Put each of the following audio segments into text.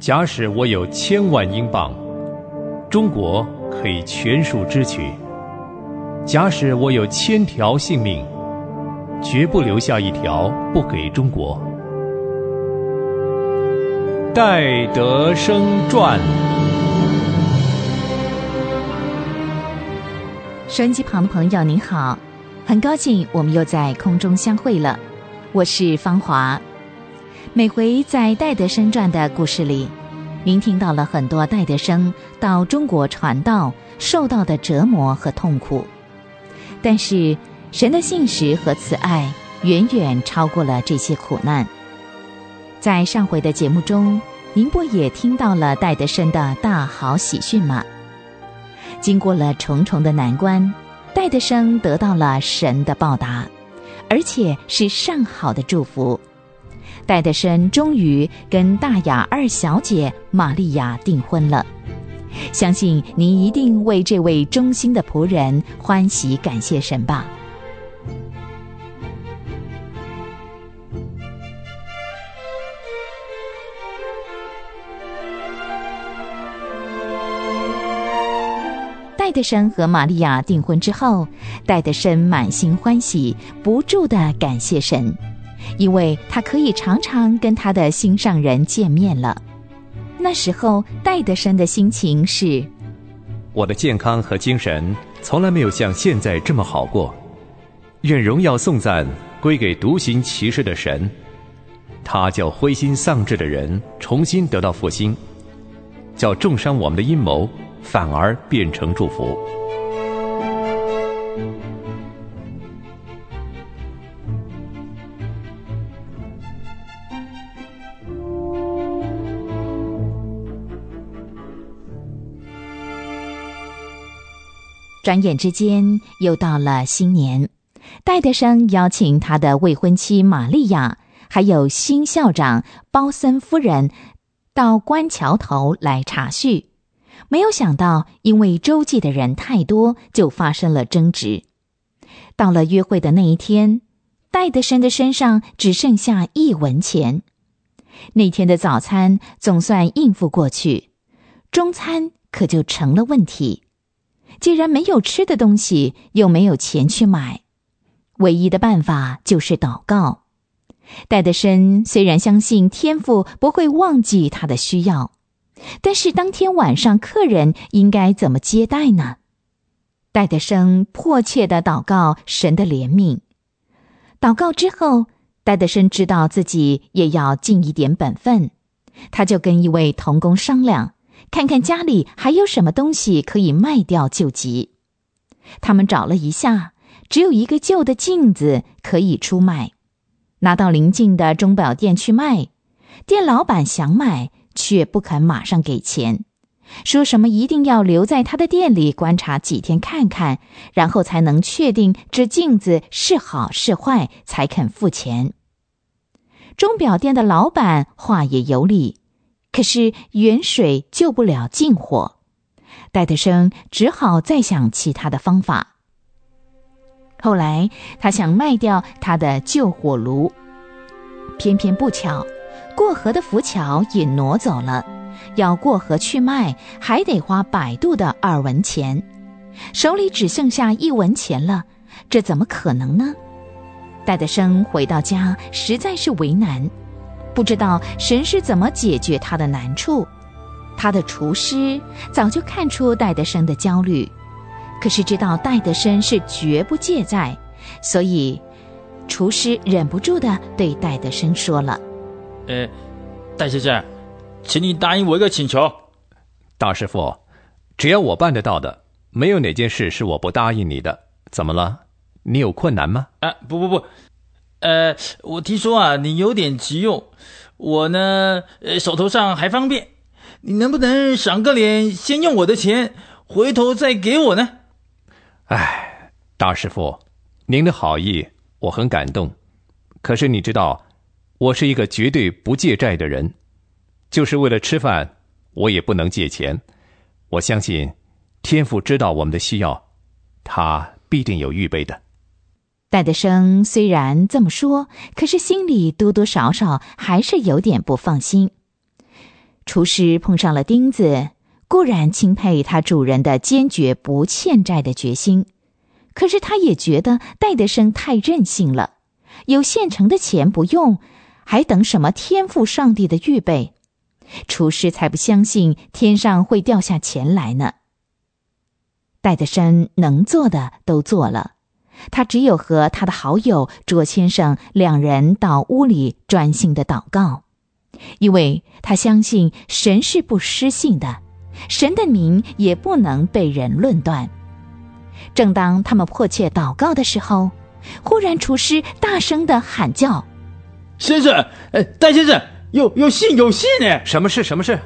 假使我有千万英镑，中国可以全数支取；假使我有千条性命，绝不留下一条不给中国。戴德生传。收音机旁的朋友，您好，很高兴我们又在空中相会了。我是芳华。每回在戴德生传的故事里，您听到了很多戴德生到中国传道受到的折磨和痛苦。但是神的信实和慈爱远远超过了这些苦难。在上回的节目中，您不也听到了戴德生的大好喜讯吗？经过了重重的难关，戴德生得到了神的报答，而且是上好的祝福。戴德生终于跟大雅二小姐玛利亚订婚了，相信您一定为这位忠心的仆人欢喜感谢神吧。戴德生和玛利亚订婚之后，戴德生满心欢喜，不住的感谢神。因为他可以常常跟他的心上人见面了。那时候，戴德生的心情是：我的健康和精神从来没有像现在这么好过。愿荣耀颂赞归给独行其事的神，他叫灰心丧志的人重新得到复兴，叫重伤我们的阴谋反而变成祝福。转眼之间又到了新年，戴德生邀请他的未婚妻玛利亚，还有新校长包森夫人到关桥头来茶叙。没有想到，因为周记的人太多，就发生了争执。到了约会的那一天，戴德生的身上只剩下一文钱。那天的早餐总算应付过去，中餐可就成了问题。既然没有吃的东西，又没有钱去买，唯一的办法就是祷告。戴德生虽然相信天父不会忘记他的需要，但是当天晚上客人应该怎么接待呢？戴德生迫切的祷告神的怜悯。祷告之后，戴德生知道自己也要尽一点本分，他就跟一位童工商量。看看家里还有什么东西可以卖掉救急。他们找了一下，只有一个旧的镜子可以出卖，拿到邻近的钟表店去卖。店老板想买，却不肯马上给钱，说什么一定要留在他的店里观察几天看看，然后才能确定这镜子是好是坏，才肯付钱。钟表店的老板话也有理。可是远水救不了近火，戴德生只好再想其他的方法。后来他想卖掉他的旧火炉，偏偏不巧，过河的浮桥也挪走了，要过河去卖，还得花百度的二文钱，手里只剩下一文钱了，这怎么可能呢？戴德生回到家，实在是为难。不知道神是怎么解决他的难处，他的厨师早就看出戴德生的焦虑，可是知道戴德生是绝不借债，所以厨师忍不住的对戴德生说了：“呃，戴先生，请你答应我一个请求。大师傅，只要我办得到的，没有哪件事是我不答应你的。怎么了？你有困难吗？啊，不不不。”呃，我听说啊，你有点急用，我呢，呃，手头上还方便，你能不能赏个脸，先用我的钱，回头再给我呢？哎，大师傅，您的好意我很感动，可是你知道，我是一个绝对不借债的人，就是为了吃饭，我也不能借钱。我相信，天父知道我们的需要，他必定有预备的。戴德生虽然这么说，可是心里多多少少还是有点不放心。厨师碰上了钉子，固然钦佩他主人的坚决不欠债的决心，可是他也觉得戴德生太任性了。有现成的钱不用，还等什么天赋上帝的预备？厨师才不相信天上会掉下钱来呢。戴德生能做的都做了，他只有和他的好友卓先生两人到屋里专心的祷告，因为他相信神是不失信的，神的名也不能被人论断。正当他们迫切祷告的时候，忽然厨师大声的喊叫：“先生，呃，戴先生，有有信有信呢！什么事？什么事？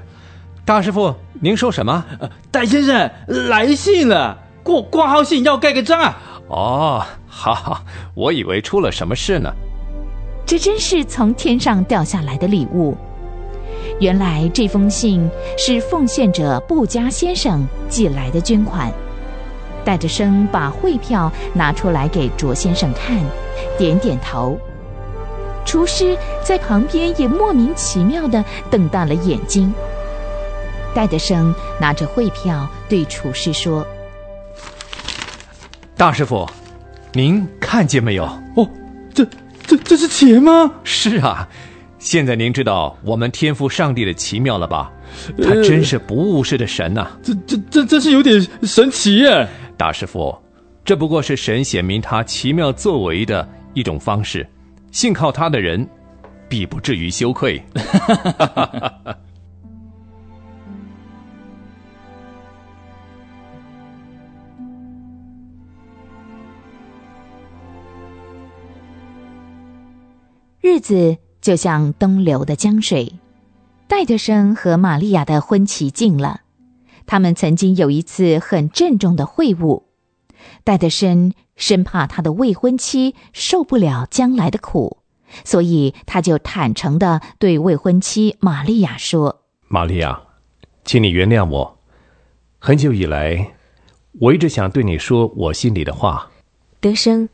大师傅，您说什么？呃戴先生来信了，挂挂号信要盖个章啊！哦，好好，我以为出了什么事呢。这真是从天上掉下来的礼物。原来这封信是奉献者布加先生寄来的捐款。戴着生把汇票拿出来给卓先生看，点点头。厨师在旁边也莫名其妙的瞪大了眼睛。戴德生拿着汇票对厨师说：“大师傅，您看见没有？哦，这、这、这是钱吗？是啊，现在您知道我们天赋上帝的奇妙了吧？他真是不误事的神呐！这、这、这真是有点神奇耶！大师傅，这不过是神显明他奇妙作为的一种方式，信靠他的人，必不至于羞愧。”日子就像东流的江水，戴德生和玛利亚的婚期近了。他们曾经有一次很郑重的会晤，戴德生生怕他的未婚妻受不了将来的苦，所以他就坦诚的对未婚妻玛利亚说：“玛利亚，请你原谅我。很久以来，我一直想对你说我心里的话。德生，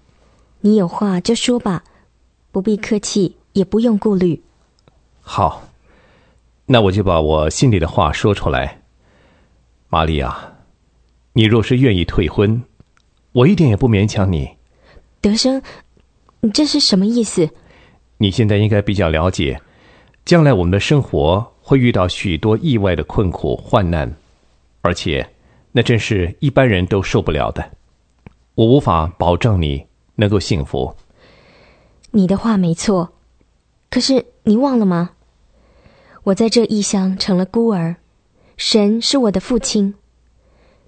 你有话就说吧。”不必客气，也不用顾虑。好，那我就把我心里的话说出来。玛利亚，你若是愿意退婚，我一点也不勉强你。德生，你这是什么意思？你现在应该比较了解，将来我们的生活会遇到许多意外的困苦患难，而且那真是一般人都受不了的。我无法保证你能够幸福。你的话没错，可是你忘了吗？我在这异乡成了孤儿，神是我的父亲。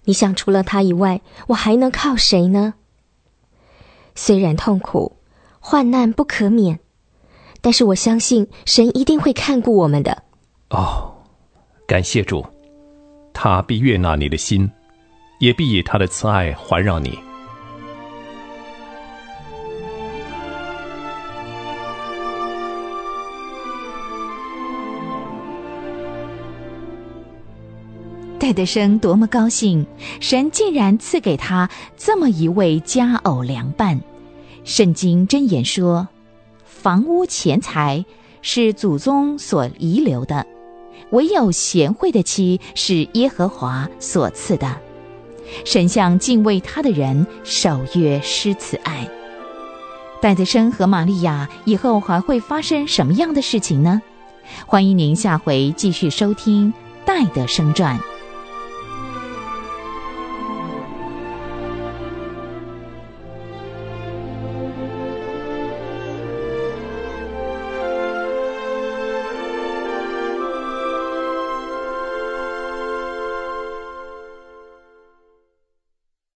你想，除了他以外，我还能靠谁呢？虽然痛苦、患难不可免，但是我相信神一定会看顾我们的。哦，感谢主，他必悦纳你的心，也必以他的慈爱环绕你。戴德生多么高兴，神竟然赐给他这么一位佳偶良伴。圣经箴言说：“房屋钱财是祖宗所遗留的，唯有贤惠的妻是耶和华所赐的。”神向敬畏他的人守约施慈爱。戴德生和玛利亚以后还会发生什么样的事情呢？欢迎您下回继续收听《戴德生传》。